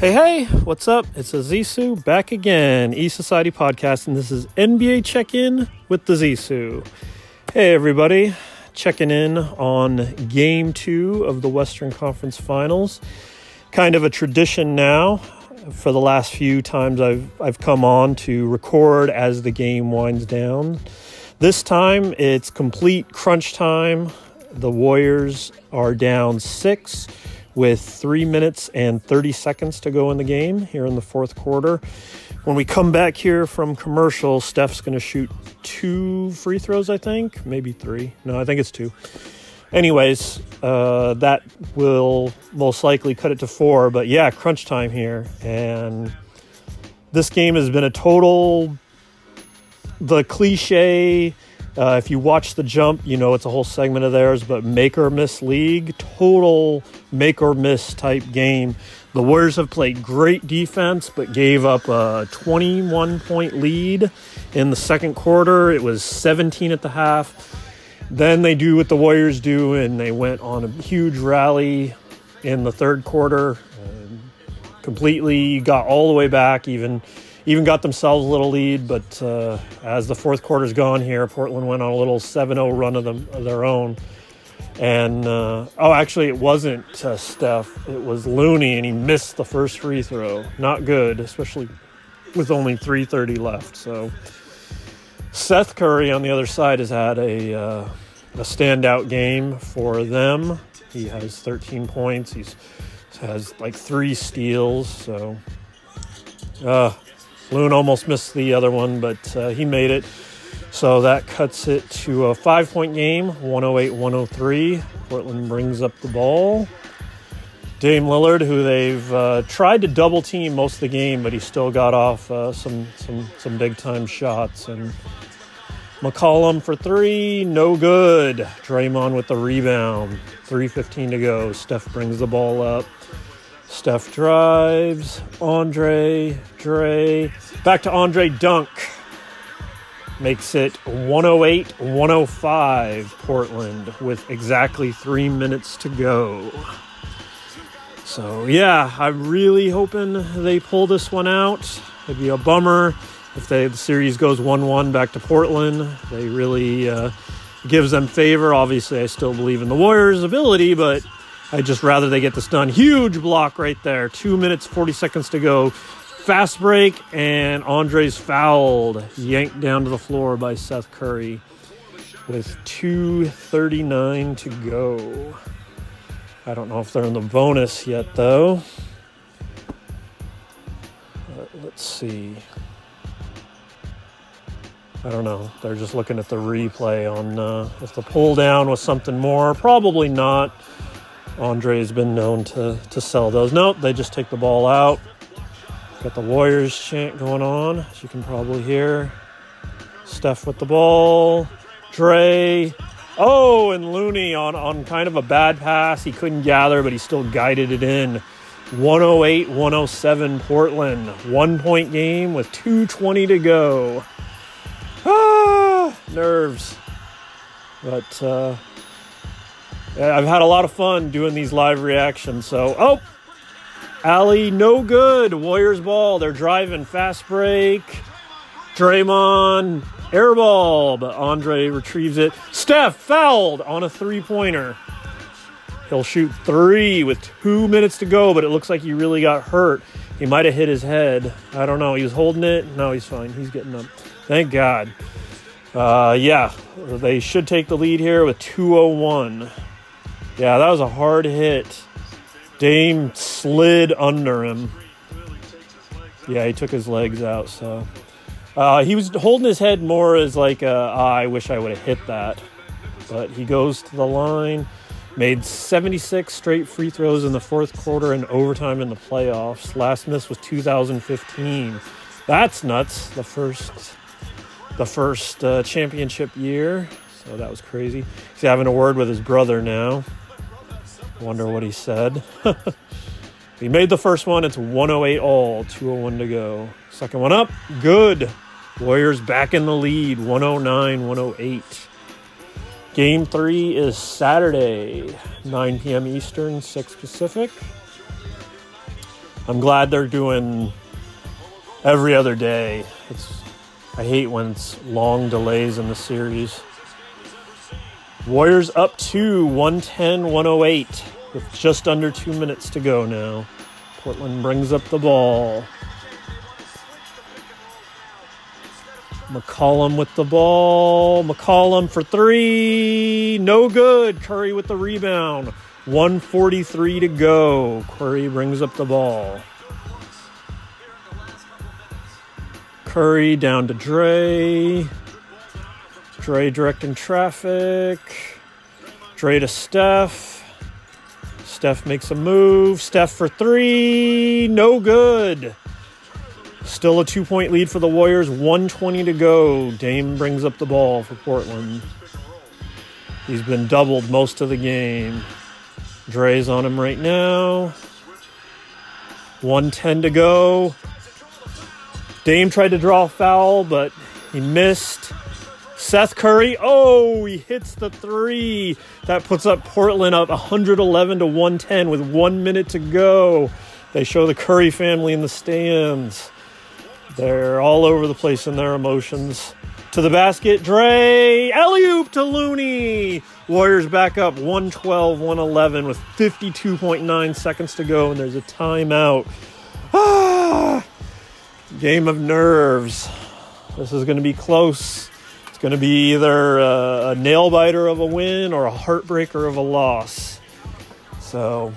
Hey, hey, what's up? It's Azisu back again, E Society Podcast, and this is NBA Check In with the Zisu. Hey, everybody, checking in on game two of the Western Conference Finals. Kind of a tradition now for the last few times I've, I've come on to record as the game winds down. This time it's complete crunch time. The Warriors are down six with three minutes and 30 seconds to go in the game here in the fourth quarter. When we come back here from commercial, Steph's going to shoot two free throws, I think, maybe three. No, I think it's two. Anyways, uh, that will most likely cut it to four. But yeah, crunch time here. And this game has been a total, the cliche uh, if you watch the jump, you know it's a whole segment of theirs, but make or miss league, total make or miss type game. The Warriors have played great defense, but gave up a 21 point lead in the second quarter. It was 17 at the half. Then they do what the Warriors do, and they went on a huge rally in the third quarter. completely got all the way back, even even got themselves a little lead, but uh, as the fourth quarter's gone here, Portland went on a little 7-0 run of, them, of their own. And uh, oh, actually, it wasn't uh, Steph. It was Looney, and he missed the first free throw. Not good, especially with only 3:30 left. So Seth Curry on the other side has had a uh, a standout game for them. He has 13 points. He's has like three steals. So uh, Loon almost missed the other one, but uh, he made it. So that cuts it to a five point game, 108 103. Portland brings up the ball. Dame Lillard, who they've uh, tried to double team most of the game, but he still got off uh, some, some, some big time shots. And McCollum for three, no good. Draymond with the rebound, 3.15 to go. Steph brings the ball up. Steph drives. Andre, Dre. Back to Andre Dunk. Makes it 108 105 Portland with exactly three minutes to go. So, yeah, I'm really hoping they pull this one out. It'd be a bummer if they, the series goes 1 1 back to Portland. They really uh, gives them favor. Obviously, I still believe in the Warriors' ability, but I'd just rather they get this done. Huge block right there. Two minutes, 40 seconds to go. Fast break, and Andre's fouled. Yanked down to the floor by Seth Curry with 2.39 to go. I don't know if they're in the bonus yet, though. Uh, let's see. I don't know. They're just looking at the replay on uh, if the pull down was something more. Probably not. Andre's been known to, to sell those. Nope, they just take the ball out. Got the Warriors chant going on, as you can probably hear. Steph with the ball. Dre. Oh, and Looney on, on kind of a bad pass. He couldn't gather, but he still guided it in. 108 107 Portland. One point game with 2.20 to go. Ah, nerves. But uh, I've had a lot of fun doing these live reactions. So, oh, Ali, no good. Warriors ball. They're driving fast break. Draymond, air ball, but Andre retrieves it. Steph fouled on a three pointer. He'll shoot three with two minutes to go, but it looks like he really got hurt. He might have hit his head. I don't know. He was holding it. No, he's fine. He's getting up. Thank God. Uh, yeah, they should take the lead here with 201. Yeah, that was a hard hit. Dame slid under him. Yeah, he took his legs out. So uh, he was holding his head more as like, a, oh, I wish I would have hit that. But he goes to the line, made 76 straight free throws in the fourth quarter and overtime in the playoffs. Last miss was 2015. That's nuts. The first, the first uh, championship year. So that was crazy. He's having a word with his brother now. Wonder what he said. he made the first one. It's 108 all, 201 to go. Second one up, good. Warriors back in the lead, 109 108. Game three is Saturday, 9 p.m. Eastern, 6 Pacific. I'm glad they're doing every other day. It's I hate when it's long delays in the series. Warriors up to 110 108 with just under two minutes to go now. Portland brings up the ball. McCollum with the ball. McCollum for three. No good. Curry with the rebound. 143 to go. Curry brings up the ball. Curry down to Dre. Dre directing traffic. Dre to Steph. Steph makes a move. Steph for three. No good. Still a two point lead for the Warriors. 120 to go. Dame brings up the ball for Portland. He's been doubled most of the game. Dre's on him right now. 110 to go. Dame tried to draw a foul, but he missed. Seth Curry, oh, he hits the three. That puts up Portland up 111 to 110 with one minute to go. They show the Curry family in the stands. They're all over the place in their emotions. To the basket, Dre, alley oop to Looney. Warriors back up 112 111 with 52.9 seconds to go, and there's a timeout. Ah! Game of nerves. This is going to be close. Going to be either a, a nail biter of a win or a heartbreaker of a loss. So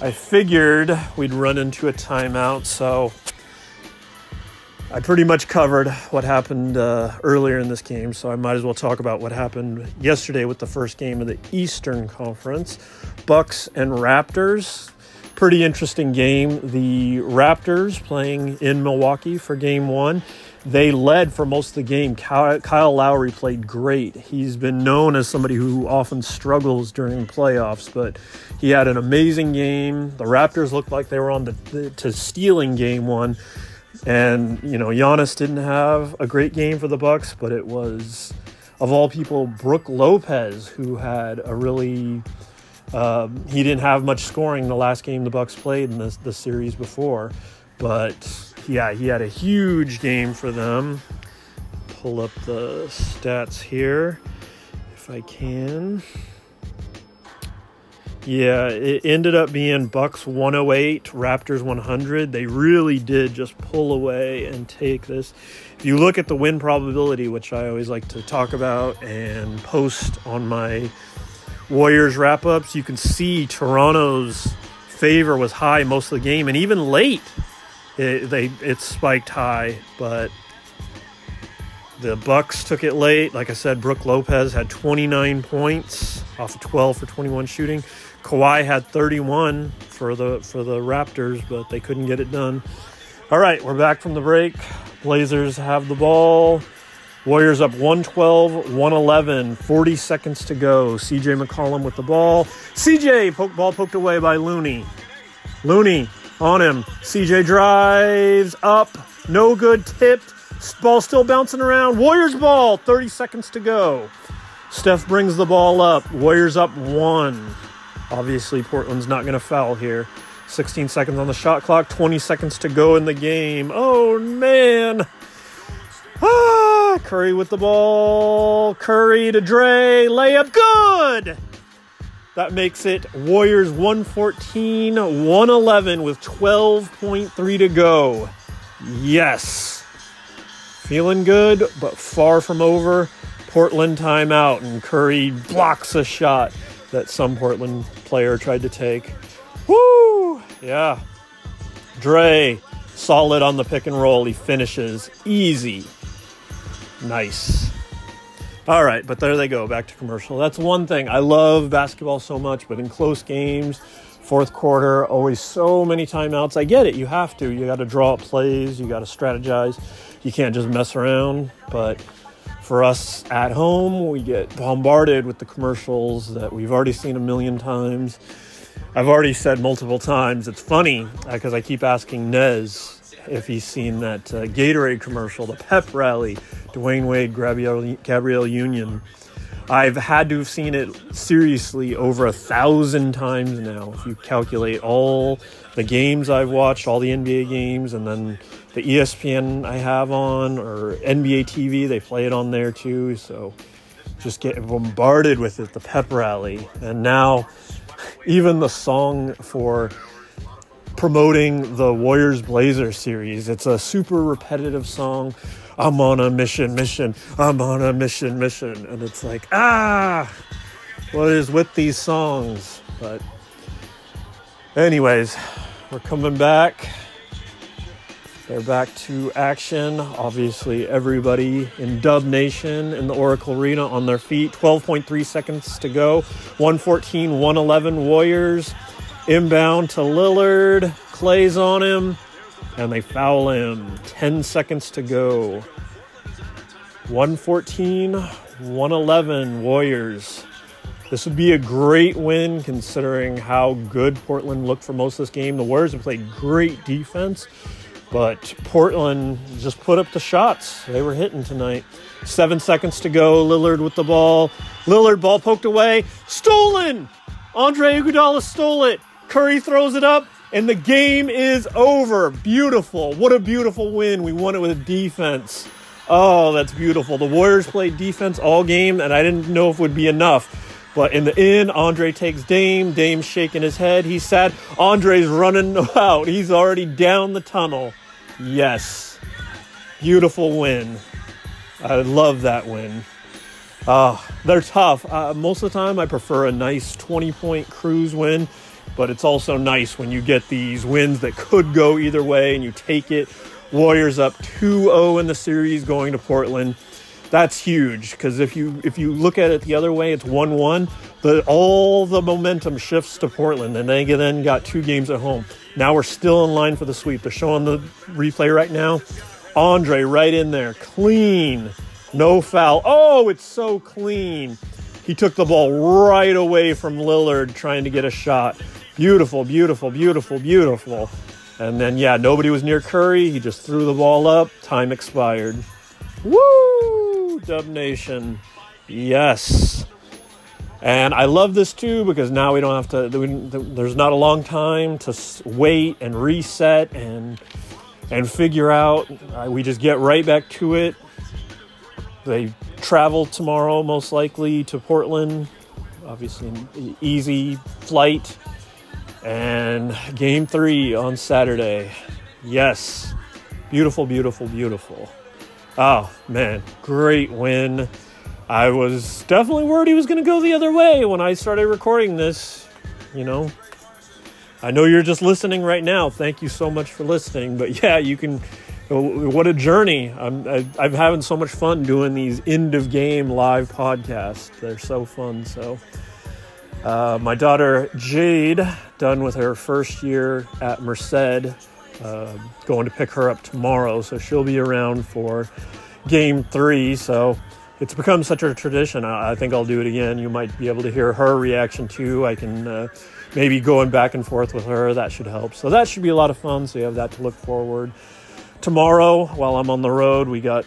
I figured we'd run into a timeout. So I pretty much covered what happened uh, earlier in this game, so I might as well talk about what happened yesterday with the first game of the Eastern Conference, Bucks and Raptors pretty interesting game. The Raptors playing in Milwaukee for game one. They led for most of the game. Kyle Lowry played great. He's been known as somebody who often struggles during playoffs, but he had an amazing game. The Raptors looked like they were on the, the to stealing game one. And, you know, Giannis didn't have a great game for the Bucks, but it was of all people Brook Lopez who had a really um, he didn't have much scoring the last game the Bucks played in the, the series before, but yeah, he had a huge game for them. Pull up the stats here if I can. Yeah, it ended up being Bucks 108, Raptors 100. They really did just pull away and take this. If you look at the win probability, which I always like to talk about and post on my Warriors wrap ups, you can see Toronto's favor was high most of the game, and even late, it, they it spiked high. But the Bucks took it late. Like I said, Brook Lopez had 29 points off of 12 for 21 shooting. Kawhi had 31 for the for the Raptors, but they couldn't get it done. All right, we're back from the break. Blazers have the ball. Warriors up 112, 111, 40 seconds to go. CJ McCollum with the ball. CJ, poke, ball poked away by Looney. Looney on him. CJ drives up. No good. Tipped. Ball still bouncing around. Warriors ball. 30 seconds to go. Steph brings the ball up. Warriors up one. Obviously, Portland's not going to foul here. 16 seconds on the shot clock. 20 seconds to go in the game. Oh, man. Ah, Curry with the ball. Curry to Dre. Layup good. That makes it Warriors 114 111 with 12.3 to go. Yes. Feeling good, but far from over. Portland timeout, and Curry blocks a shot that some Portland player tried to take. Woo! Yeah. Dre, solid on the pick and roll. He finishes easy. Nice. All right, but there they go, back to commercial. That's one thing. I love basketball so much, but in close games, fourth quarter, always so many timeouts. I get it. You have to. You got to draw up plays, you got to strategize. You can't just mess around. But for us at home, we get bombarded with the commercials that we've already seen a million times. I've already said multiple times. It's funny because uh, I keep asking Nez if he's seen that uh, Gatorade commercial, the pep rally, Dwyane Wade, Gabrielle, Gabrielle Union. I've had to have seen it seriously over a thousand times now. If you calculate all the games I've watched, all the NBA games, and then the ESPN I have on or NBA TV, they play it on there too. So just get bombarded with it, the pep rally. And now, even the song for promoting the Warriors Blazer series, it's a super repetitive song. I'm on a mission, mission, I'm on a mission, mission. And it's like, ah, what is with these songs? But, anyways, we're coming back. They're back to action. Obviously, everybody in Dub Nation in the Oracle Arena on their feet. 12.3 seconds to go. 114, 111 Warriors. Inbound to Lillard. Clay's on him. And they foul him. 10 seconds to go. 114, 111 Warriors. This would be a great win considering how good Portland looked for most of this game. The Warriors have played great defense but Portland just put up the shots. They were hitting tonight. Seven seconds to go. Lillard with the ball. Lillard ball poked away. Stolen. Andre Iguodala stole it. Curry throws it up, and the game is over. Beautiful. What a beautiful win. We won it with defense. Oh, that's beautiful. The Warriors played defense all game, and I didn't know if it would be enough. But in the end, Andre takes Dame. Dame's shaking his head. He's sad. Andre's running out. He's already down the tunnel. Yes. Beautiful win. I love that win. Uh, they're tough. Uh, most of the time, I prefer a nice 20 point cruise win, but it's also nice when you get these wins that could go either way and you take it. Warriors up 2 0 in the series going to Portland. That's huge because if you if you look at it the other way, it's 1 1. The, all the momentum shifts to Portland, and they then got two games at home. Now we're still in line for the sweep. They're showing the replay right now. Andre right in there, clean, no foul. Oh, it's so clean. He took the ball right away from Lillard trying to get a shot. Beautiful, beautiful, beautiful, beautiful. And then, yeah, nobody was near Curry. He just threw the ball up. Time expired. Woo! Dub Nation. Yes. And I love this too because now we don't have to, there's not a long time to wait and reset and, and figure out. Uh, we just get right back to it. They travel tomorrow, most likely, to Portland. Obviously, an easy flight. And game three on Saturday. Yes. Beautiful, beautiful, beautiful. Oh, man. Great win. I was definitely worried he was going to go the other way when I started recording this. You know, I know you're just listening right now. Thank you so much for listening. But yeah, you can. What a journey! I'm I'm having so much fun doing these end of game live podcasts. They're so fun. So, uh, my daughter Jade, done with her first year at Merced, uh, going to pick her up tomorrow. So she'll be around for game three. So it's become such a tradition. I, think I'll do it again. You might be able to hear her reaction too. I can uh, maybe going back and forth with her. That should help. So that should be a lot of fun. So you have that to look forward. Tomorrow, while I'm on the road, we got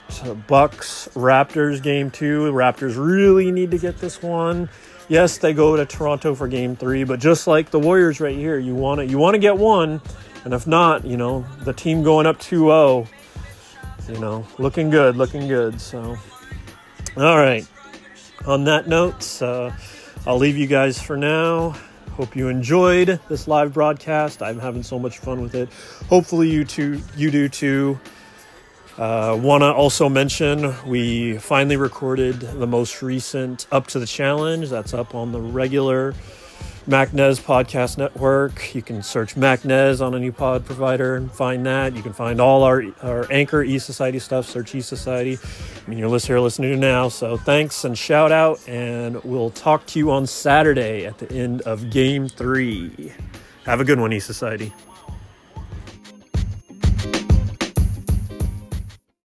Bucks Raptors game two. Raptors really need to get this one. Yes, they go to Toronto for game three, but just like the Warriors right here, you want to you want to get one, and if not, you know the team going up 2-0, you know, looking good, looking good. So all right. On that note, uh, I'll leave you guys for now. Hope you enjoyed this live broadcast. I'm having so much fun with it. Hopefully, you too, you do too. Uh, Want to also mention we finally recorded the most recent Up to the Challenge. That's up on the regular MacNez Podcast Network. You can search MacNez on a new pod provider and find that. You can find all our, our Anchor E Society stuff. Search E Society. I mean, you're listening, listening to now. So thanks and shout out. And we'll talk to you on Saturday at the end of game three. Have a good one, E Society.